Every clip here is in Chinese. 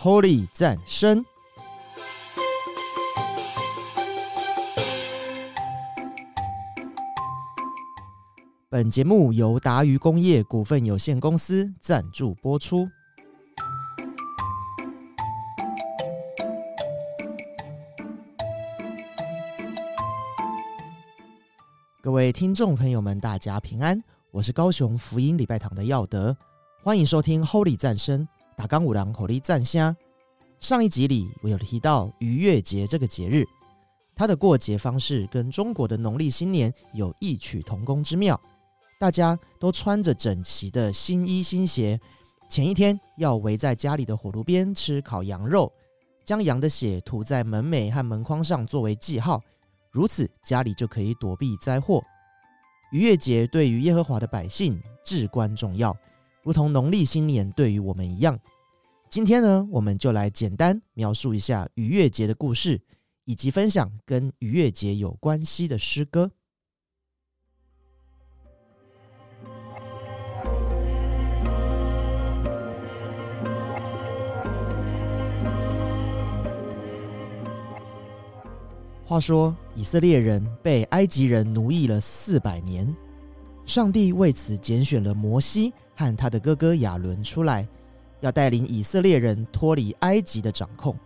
Holy 赞生。本节目由达渝工业股份有限公司赞助播出。各位听众朋友们，大家平安，我是高雄福音礼拜堂的耀德，欢迎收听 Holy 赞生打钢五郎 Holy 赞虾。上一集里我有提到逾越节这个节日，它的过节方式跟中国的农历新年有异曲同工之妙。大家都穿着整齐的新衣新鞋，前一天要围在家里的火炉边吃烤羊肉，将羊的血涂在门楣和门框上作为记号，如此家里就可以躲避灾祸。逾越节对于耶和华的百姓至关重要，如同农历新年对于我们一样。今天呢，我们就来简单描述一下逾越节的故事，以及分享跟逾越节有关系的诗歌。话说，以色列人被埃及人奴役了四百年，上帝为此拣选了摩西和他的哥哥亚伦出来，要带领以色列人脱离埃及的掌控。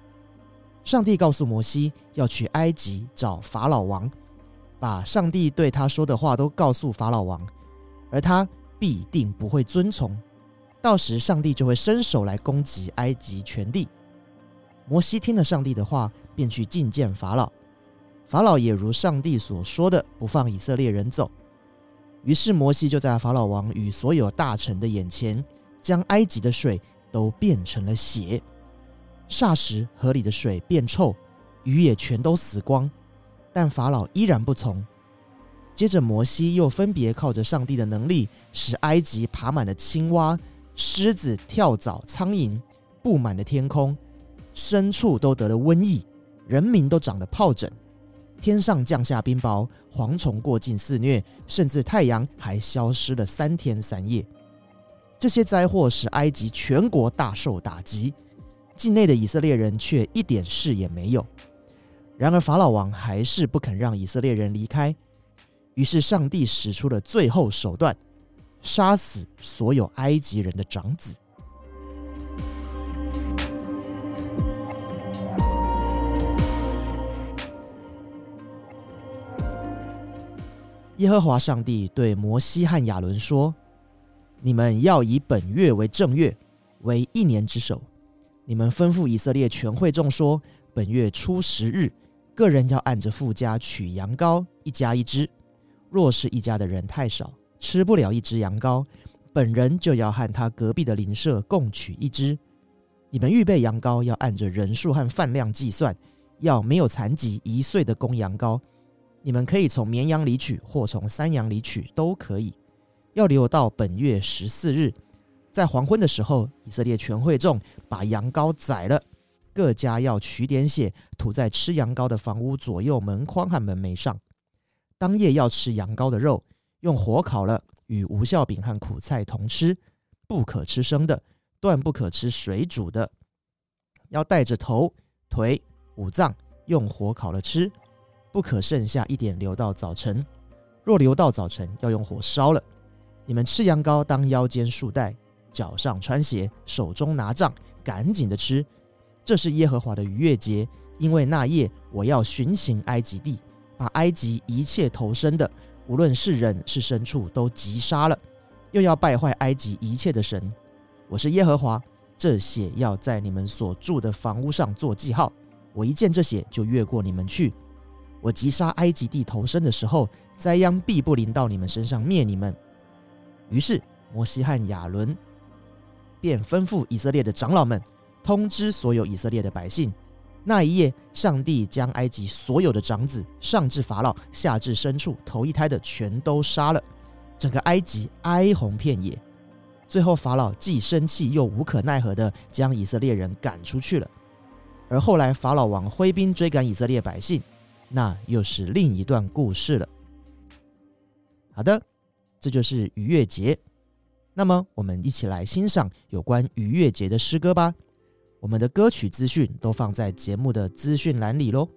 上帝告诉摩西要去埃及找法老王，把上帝对他说的话都告诉法老王，而他必定不会遵从，到时上帝就会伸手来攻击埃及全地。摩西听了上帝的话，便去觐见法老。法老也如上帝所说的，不放以色列人走。于是摩西就在法老王与所有大臣的眼前，将埃及的水都变成了血。霎时河里的水变臭，鱼也全都死光。但法老依然不从。接着摩西又分别靠着上帝的能力，使埃及爬满了青蛙、狮子、跳蚤、苍蝇，布满了天空，牲畜都得了瘟疫，人民都长了疱疹。天上降下冰雹，蝗虫过境肆虐，甚至太阳还消失了三天三夜。这些灾祸使埃及全国大受打击，境内的以色列人却一点事也没有。然而法老王还是不肯让以色列人离开，于是上帝使出了最后手段，杀死所有埃及人的长子。耶和华上帝对摩西和亚伦说：“你们要以本月为正月，为一年之首。你们吩咐以色列全会众说：本月初十日，个人要按着富家取羊羔，一家一只。若是一家的人太少，吃不了一只羊羔，本人就要和他隔壁的邻舍共取一只。你们预备羊羔，要按着人数和饭量计算，要没有残疾一岁的公羊羔。”你们可以从绵羊里取，或从山羊里取，都可以。要留到本月十四日，在黄昏的时候，以色列全会众把羊羔宰了，各家要取点血，涂在吃羊羔的房屋左右门框和门楣上。当夜要吃羊羔的肉，用火烤了，与无效饼和苦菜同吃，不可吃生的，断不可吃水煮的。要带着头、腿、五脏，用火烤了吃。不可剩下一点留到早晨，若留到早晨，要用火烧了。你们吃羊羔，当腰间束带，脚上穿鞋，手中拿杖，赶紧的吃。这是耶和华的逾越节，因为那夜我要巡行埃及地，把埃及一切投生的，无论是人是牲畜，都击杀了，又要败坏埃及一切的神。我是耶和华，这血要在你们所住的房屋上做记号。我一见这血，就越过你们去。我击杀埃及地头生的时候，灾殃必不临到你们身上灭你们。于是摩西和亚伦便吩咐以色列的长老们，通知所有以色列的百姓：那一夜，上帝将埃及所有的长子，上至法老，下至牲畜，头一胎的全都杀了。整个埃及哀鸿遍野。最后，法老既生气又无可奈何的将以色列人赶出去了。而后来，法老王挥兵追赶以色列百姓。那又是另一段故事了。好的，这就是愉悦节。那么，我们一起来欣赏有关愉悦节的诗歌吧。我们的歌曲资讯都放在节目的资讯栏里喽。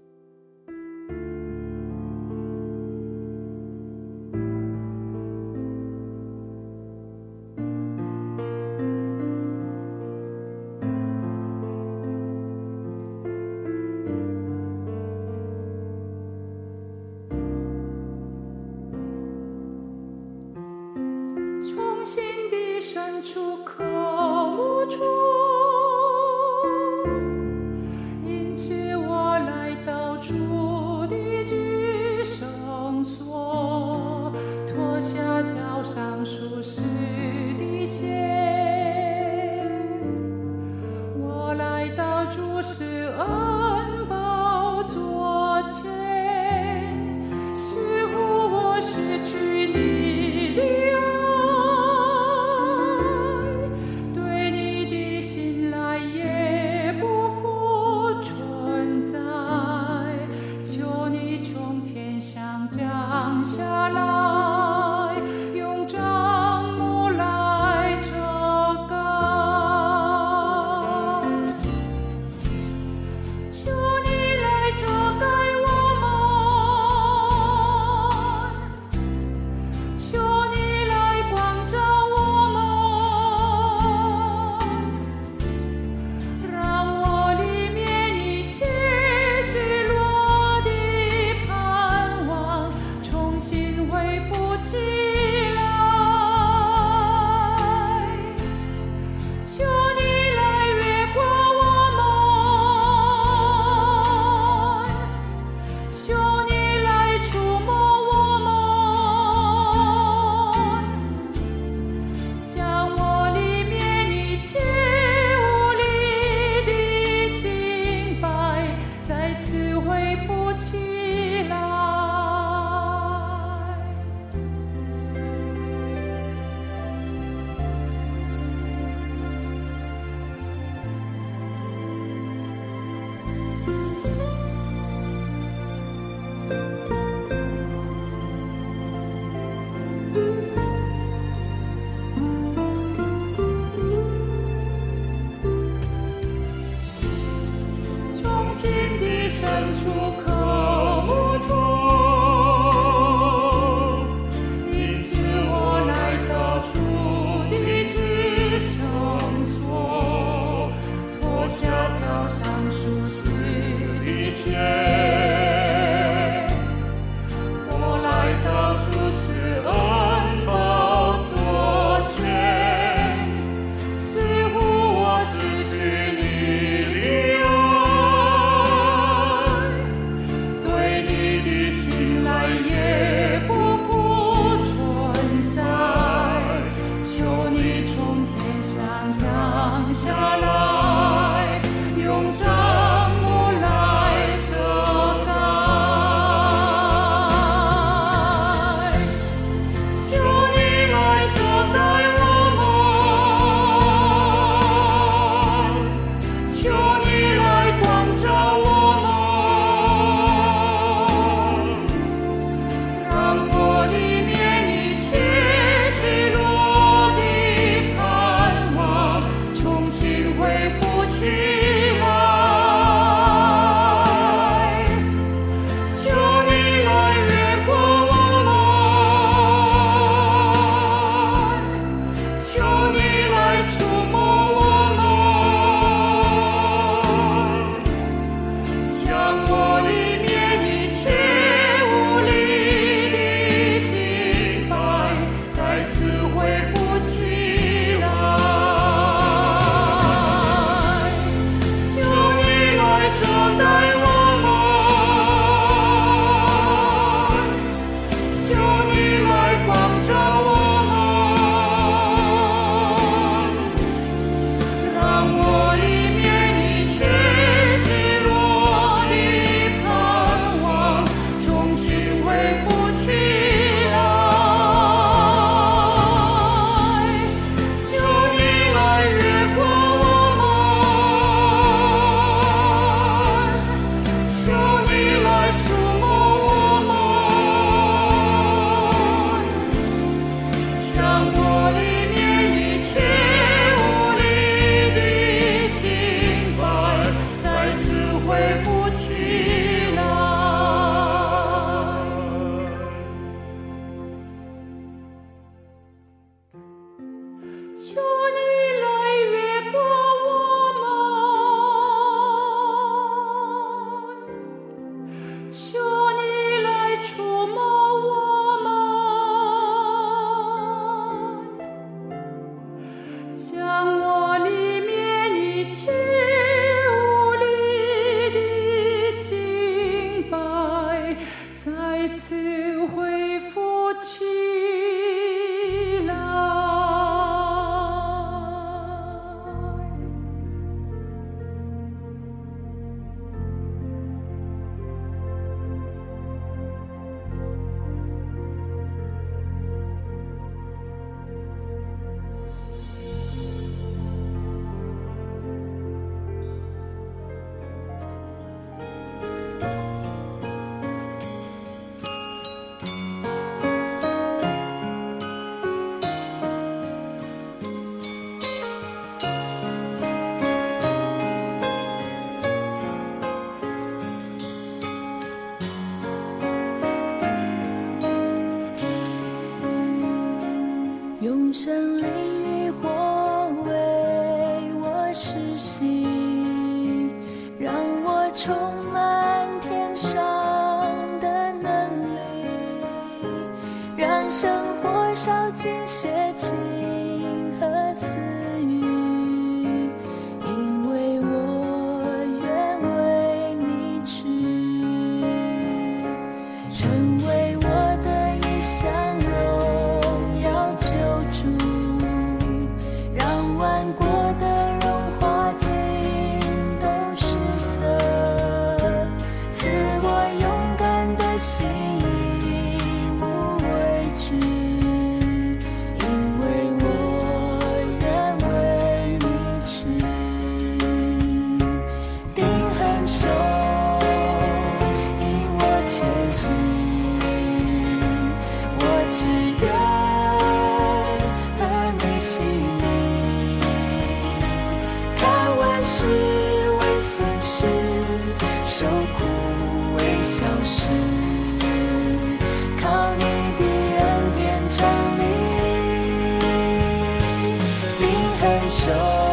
笑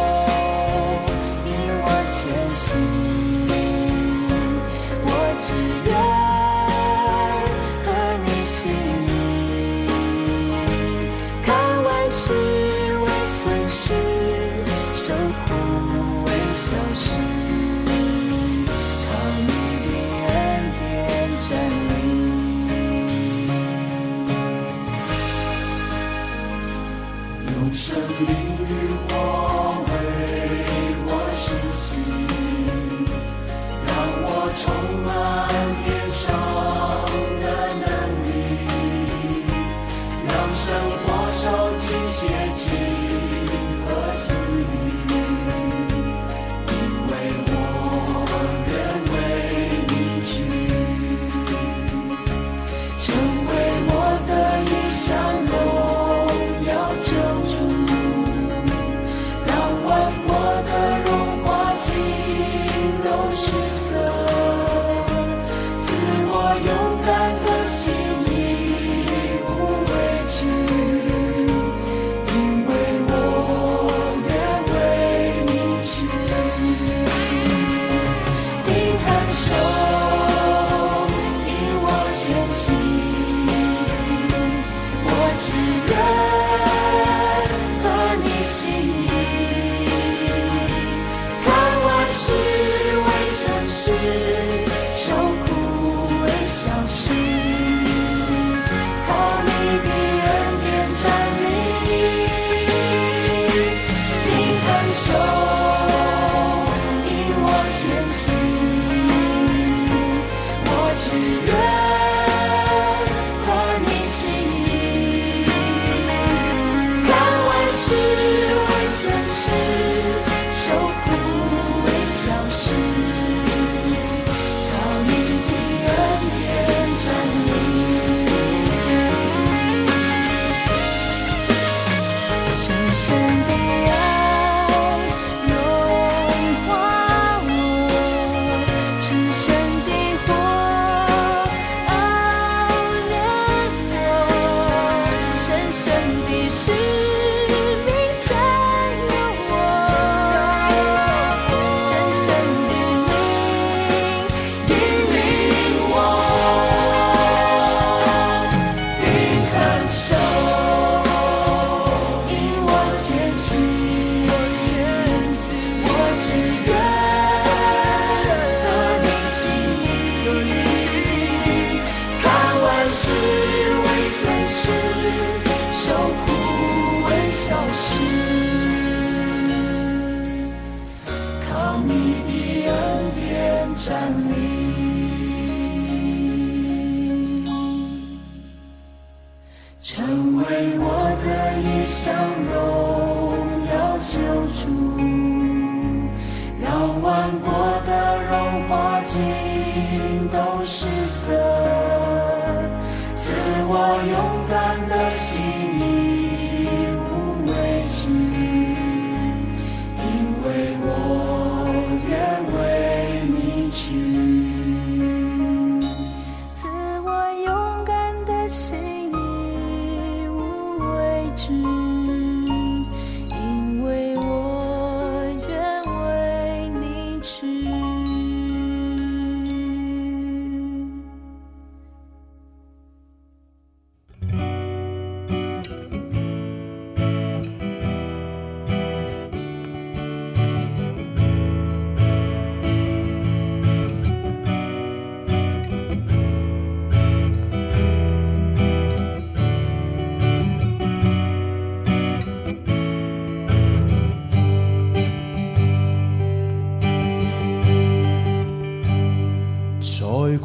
引我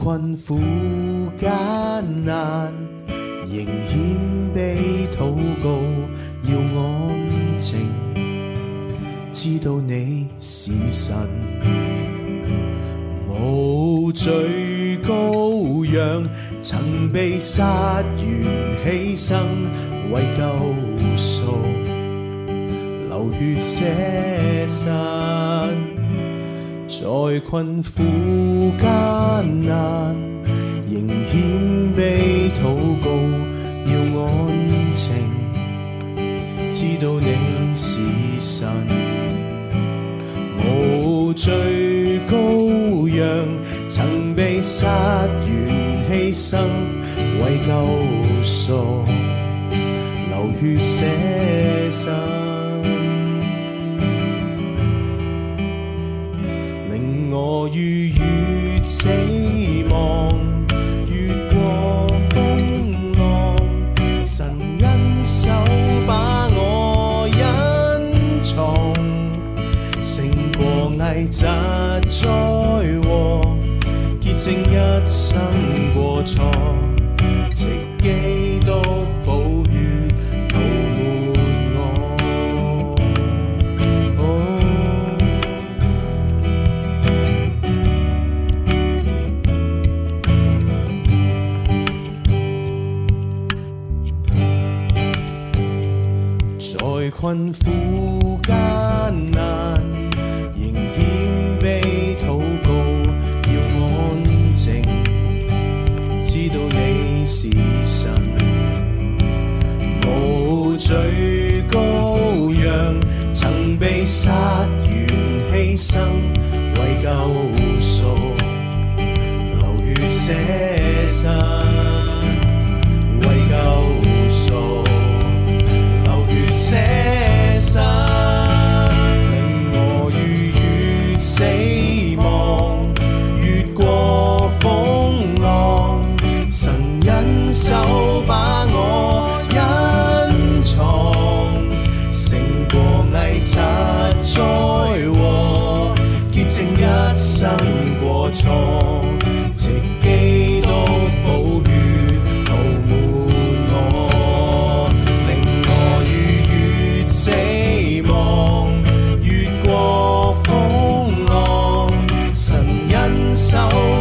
困苦艱難，仍謙卑祷告，要安靜，知道你是神。無罪羔羊，曾被殺完犧牲，為救赎流血捨身。在困苦艱難，仍谦卑祷告，要安靜，知道你是神。無罪羔羊，曾被殺完犧牲，為救赎流血舍身。如越死亡，越过风浪，神恩手把我隐藏，胜过危疾灾祸，洁净一生过错。困苦。恩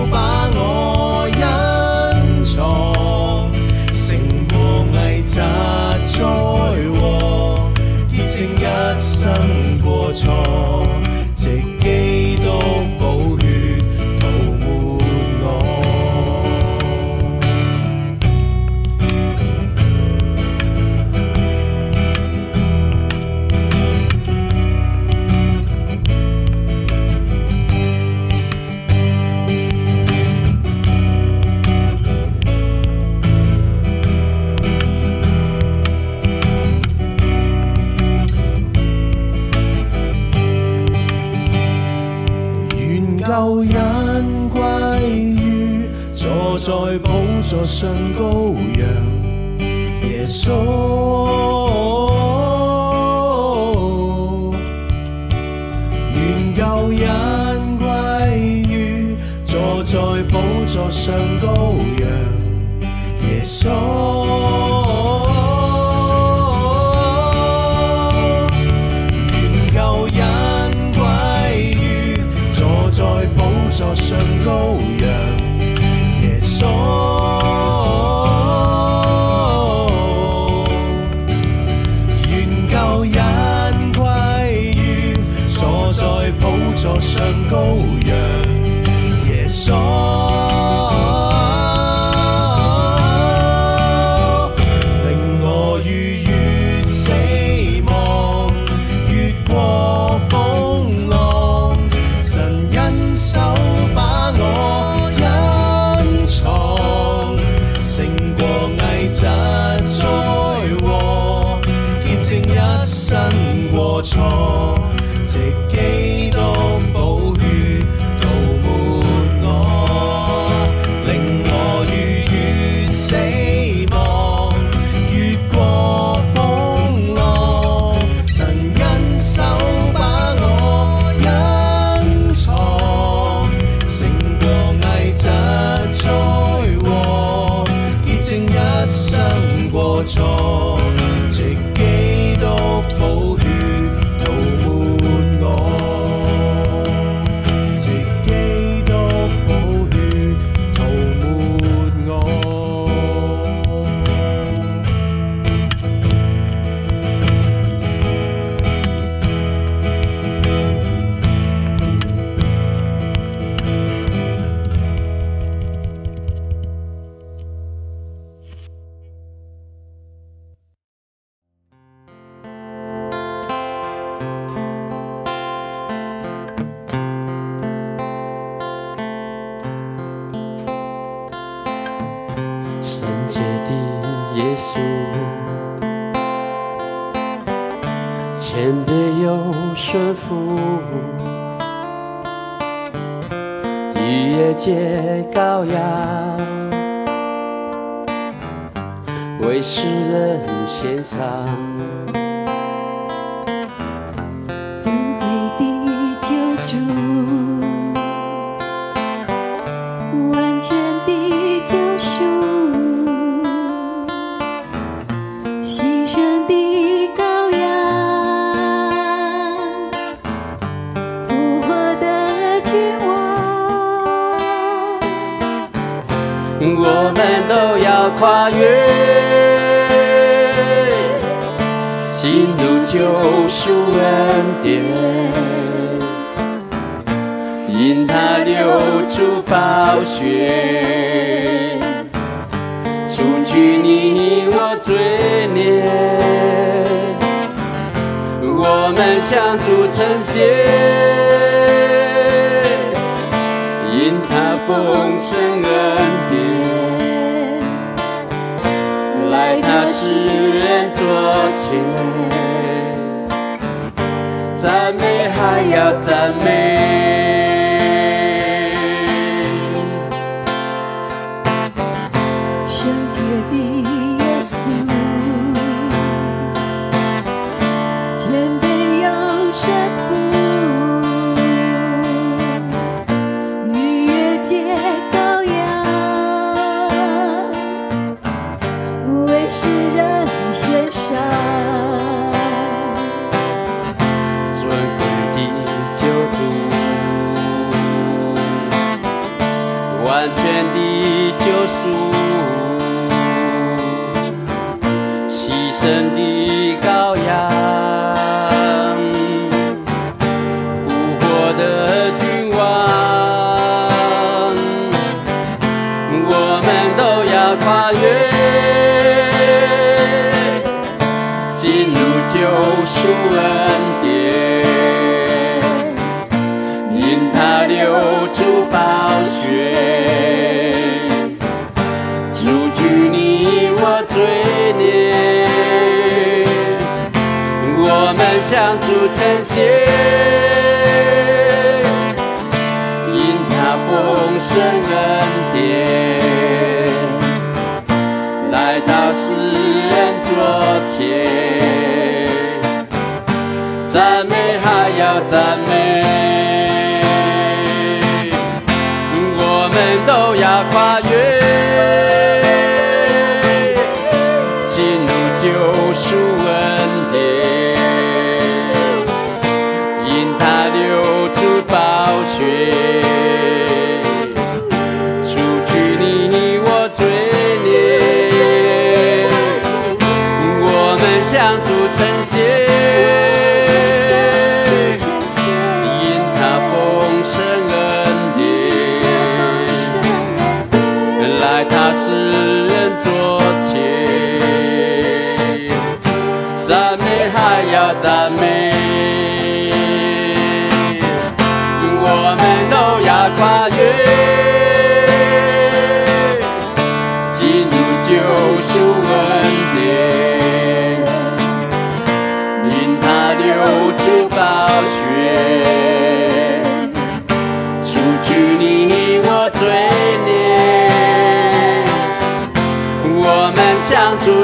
上羔羊因他风尘恩典来他世人做却赞美还要赞美。称谢，因他丰盛恩典来到世人昨天，赞美还要赞美。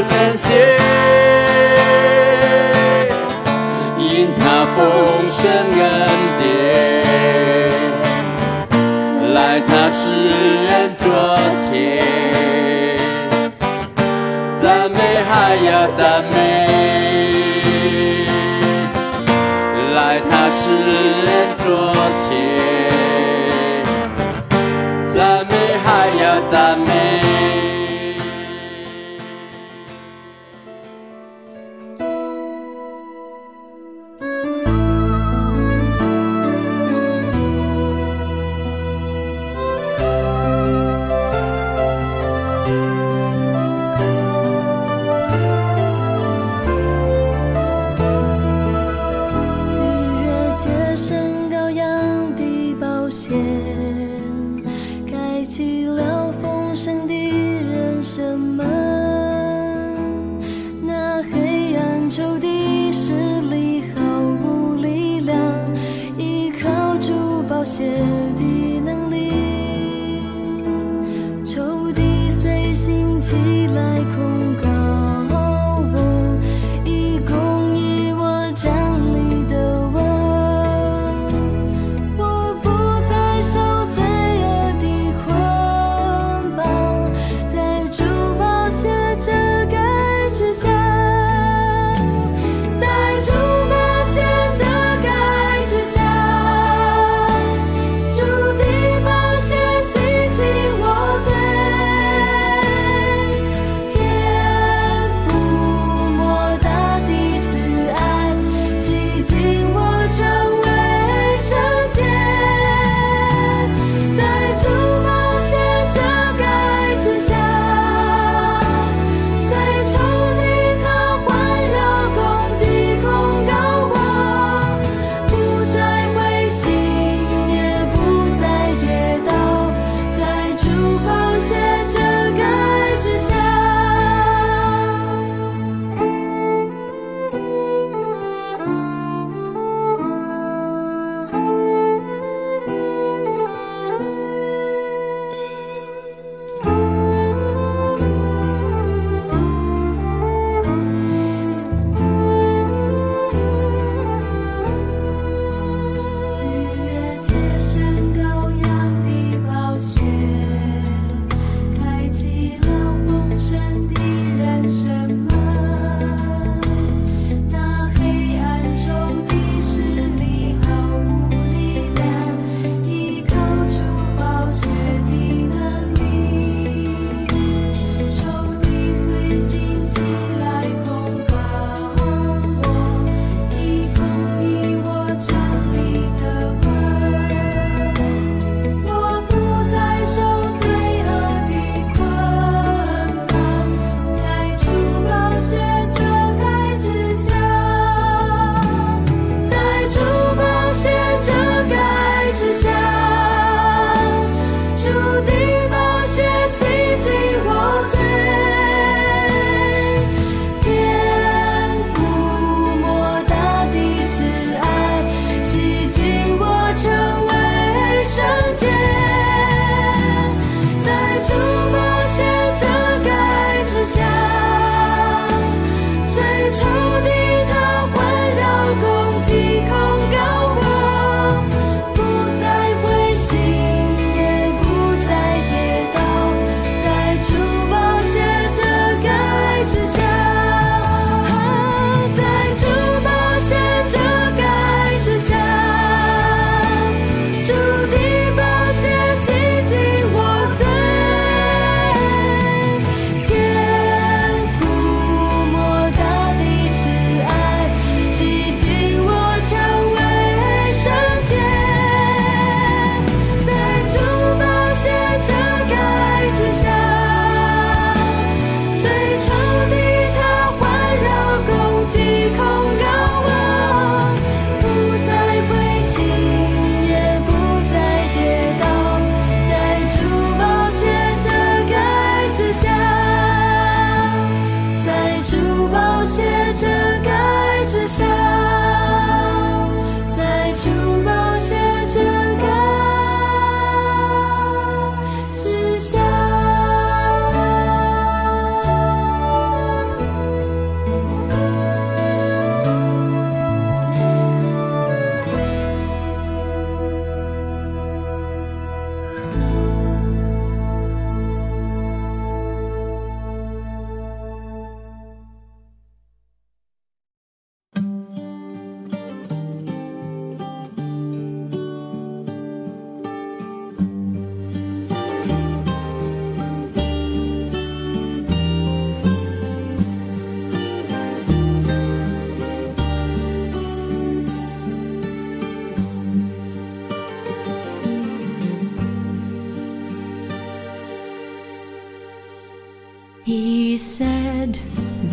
真心因他丰盛恩典，来他世人作前赞美，还要赞美，来他世人作前。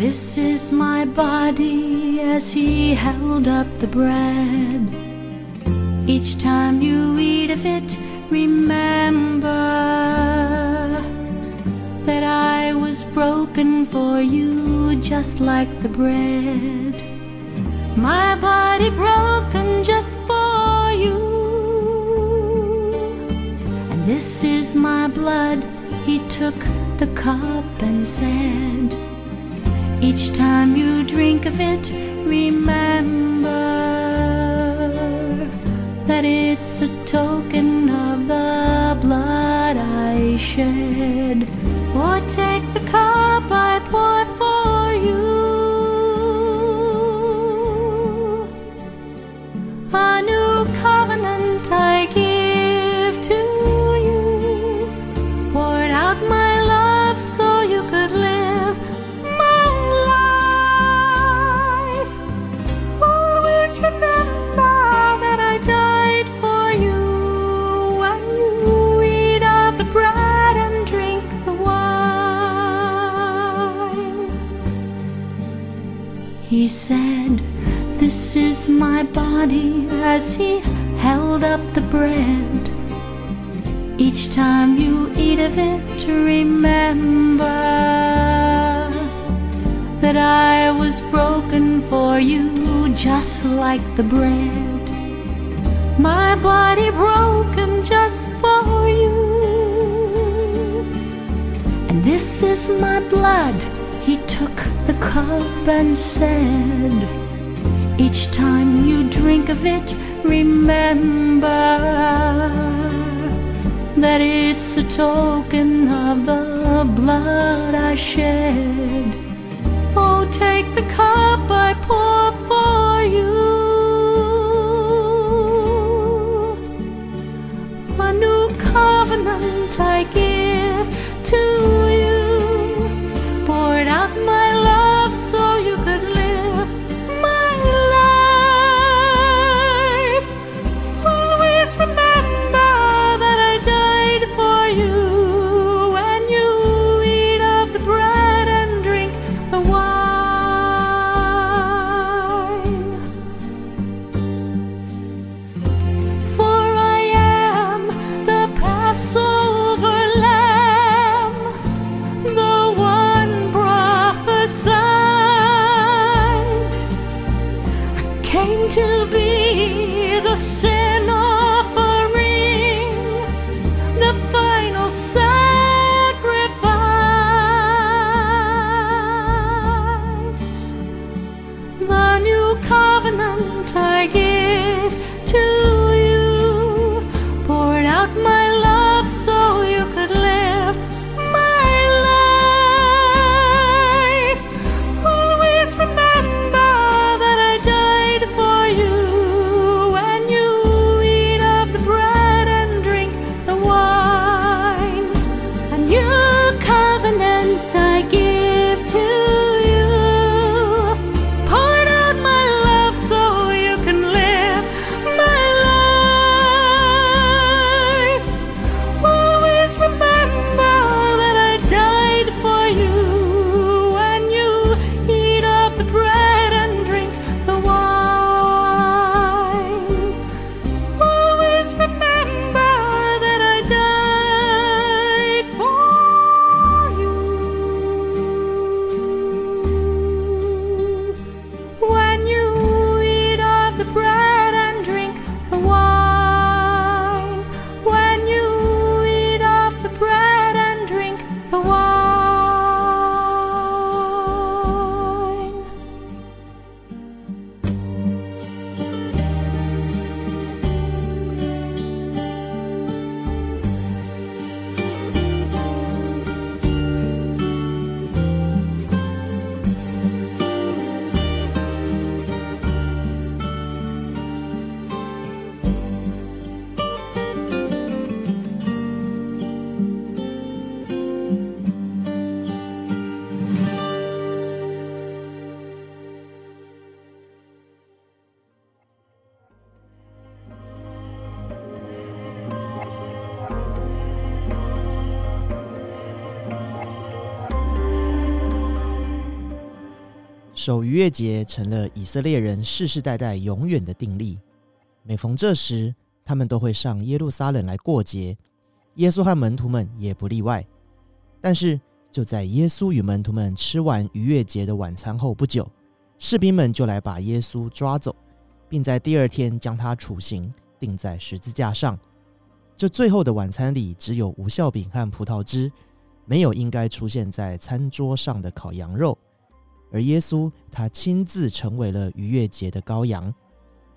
This is my body as he held up the bread. Each time you eat of it, remember that I was broken for you just like the bread. My body broken just for you. And this is my blood. He took the cup and said, Each time you drink of it, remember that it's a token of the blood I shed. Or take the cup I pour for said, This is my body as he held up the bread. Each time you eat of it, remember that I was broken for you just like the bread. My body broken just for you. And this is my blood. He took the cup and said, Each time you drink of it, remember that it's a token of the blood I shed. Oh, take the cup I pour for you. A new covenant I give to to be the sin 守逾越节成了以色列人世世代代永远的定例。每逢这时，他们都会上耶路撒冷来过节，耶稣和门徒们也不例外。但是，就在耶稣与门徒们吃完逾越节的晚餐后不久，士兵们就来把耶稣抓走，并在第二天将他处刑，钉在十字架上。这最后的晚餐里只有无酵饼和葡萄汁，没有应该出现在餐桌上的烤羊肉。而耶稣他亲自成为了逾越节的羔羊，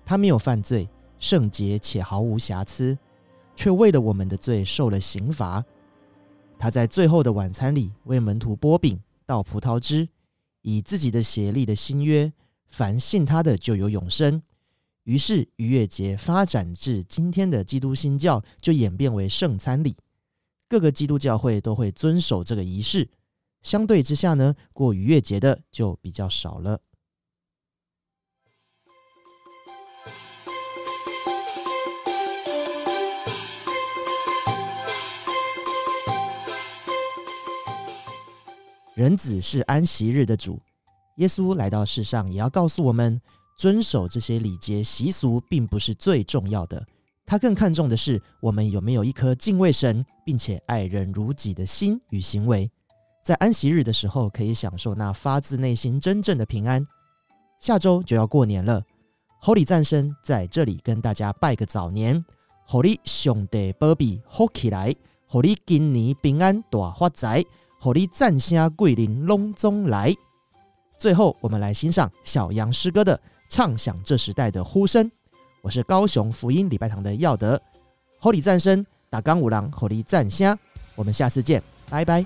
他没有犯罪，圣洁且毫无瑕疵，却为了我们的罪受了刑罚。他在最后的晚餐里为门徒剥饼、倒葡萄汁，以自己的血立的新约：凡信他的就有永生。于是逾越节发展至今天的基督新教，就演变为圣餐礼。各个基督教会都会遵守这个仪式。相对之下呢，过逾越节的就比较少了。人子是安息日的主，耶稣来到世上，也要告诉我们，遵守这些礼节习俗并不是最重要的，他更看重的是我们有没有一颗敬畏神并且爱人如己的心与行为。在安息日的时候，可以享受那发自内心真正的平安。下周就要过年了，Holy 战生在这里跟大家拜个早年，Holy 兄弟保庇好起来，Holy 今年平安大发财，Holy 赞声桂林隆中来。最后，我们来欣赏小杨诗歌的《唱响这时代的呼声》。我是高雄福音礼拜堂的耀德，Holy 战生打钢五郎，Holy 赞声，我们下次见，拜拜。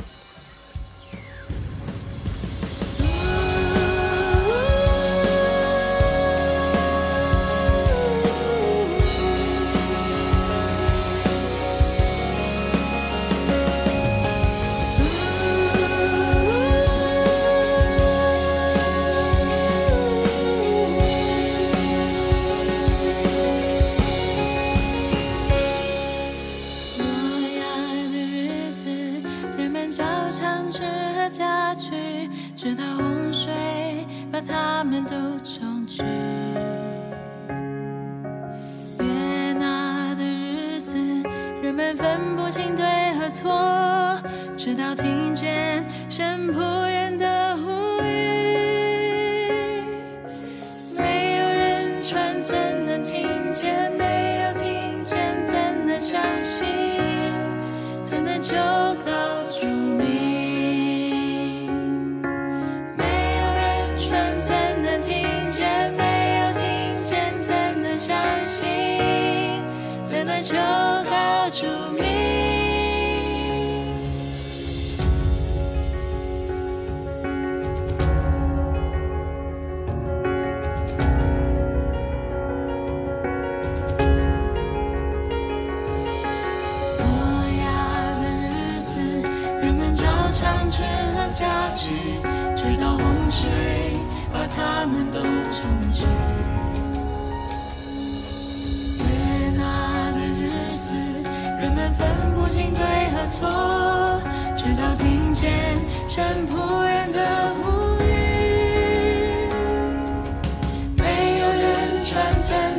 直到洪水把他们都冲去。约拿的日子，人们分不清对和错，直到听见神仆人的呼吁。没有人传，怎